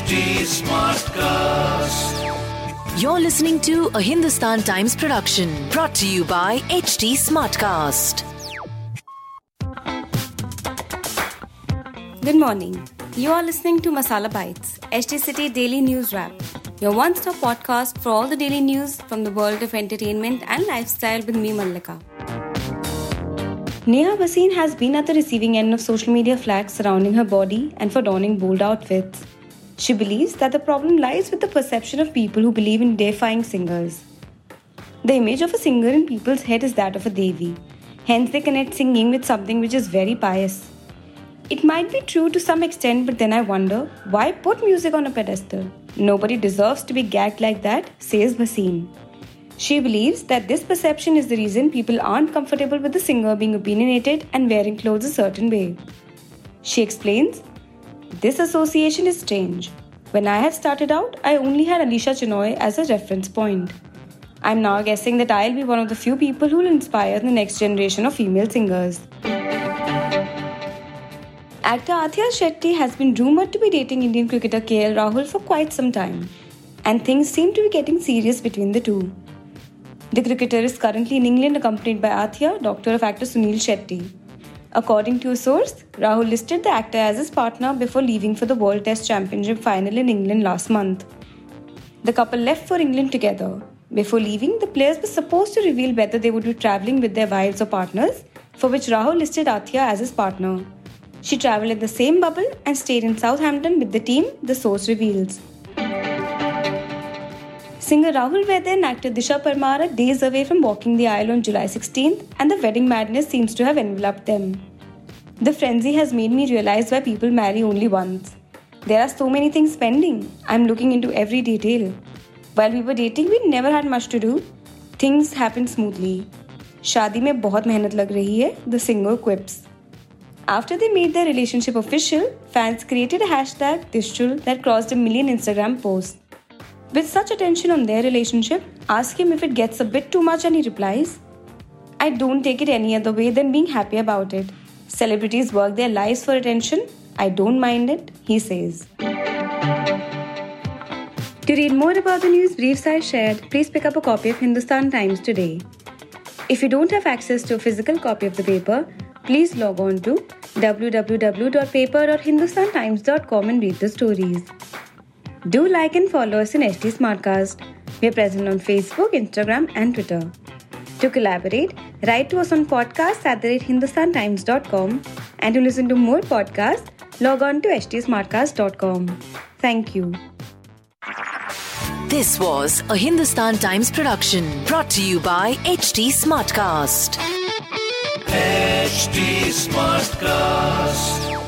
HT Smartcast. You're listening to a Hindustan Times production brought to you by HT Smartcast. Good morning. You are listening to Masala Bites, HT City Daily News Wrap, your one stop podcast for all the daily news from the world of entertainment and lifestyle with me, Mallika. Neha Bhasin has been at the receiving end of social media flags surrounding her body and for donning bold outfits. She believes that the problem lies with the perception of people who believe in deifying singers. The image of a singer in people's head is that of a Devi. Hence, they connect singing with something which is very pious. It might be true to some extent, but then I wonder why put music on a pedestal? Nobody deserves to be gagged like that, says Bhasin. She believes that this perception is the reason people aren't comfortable with the singer being opinionated and wearing clothes a certain way. She explains, This association is strange. When I had started out, I only had Alisha Chinai as a reference point. I'm now guessing that I'll be one of the few people who will inspire the next generation of female singers. Actor Athia Shetty has been rumored to be dating Indian cricketer KL Rahul for quite some time, and things seem to be getting serious between the two. The cricketer is currently in England accompanied by Athia, doctor of actor Sunil Shetty. According to a source, Rahul listed the actor as his partner before leaving for the World Test Championship final in England last month. The couple left for England together. Before leaving, the players were supposed to reveal whether they would be travelling with their wives or partners, for which Rahul listed Athia as his partner. She travelled in the same bubble and stayed in Southampton with the team, the source reveals. Singer Rahul Vaidya and actor Disha Parmar are days away from walking the aisle on July 16th, and the wedding madness seems to have enveloped them. The frenzy has made me realize why people marry only once. There are so many things pending. I'm looking into every detail. While we were dating, we never had much to do. Things happened smoothly. शादी में बहुत मेहनत लग रही है, the singer quips. After they made their relationship official, fans created a hashtag Dishchul that crossed a million Instagram posts. With such attention on their relationship, ask him if it gets a bit too much and he replies, I don't take it any other way than being happy about it. Celebrities work their lives for attention. I don't mind it, he says. To read more about the news briefs I shared, please pick up a copy of Hindustan Times today. If you don't have access to a physical copy of the paper, please log on to www.paper.hindustantimes.com and read the stories. Do like and follow us in HT Smartcast. We are present on Facebook, Instagram, and Twitter. To collaborate, write to us on podcast at the rate hindustantimes.com and to listen to more podcasts, log on to htsmartcast.com. Thank you. This was a Hindustan Times production brought to you by HT Smartcast. HT Smartcast.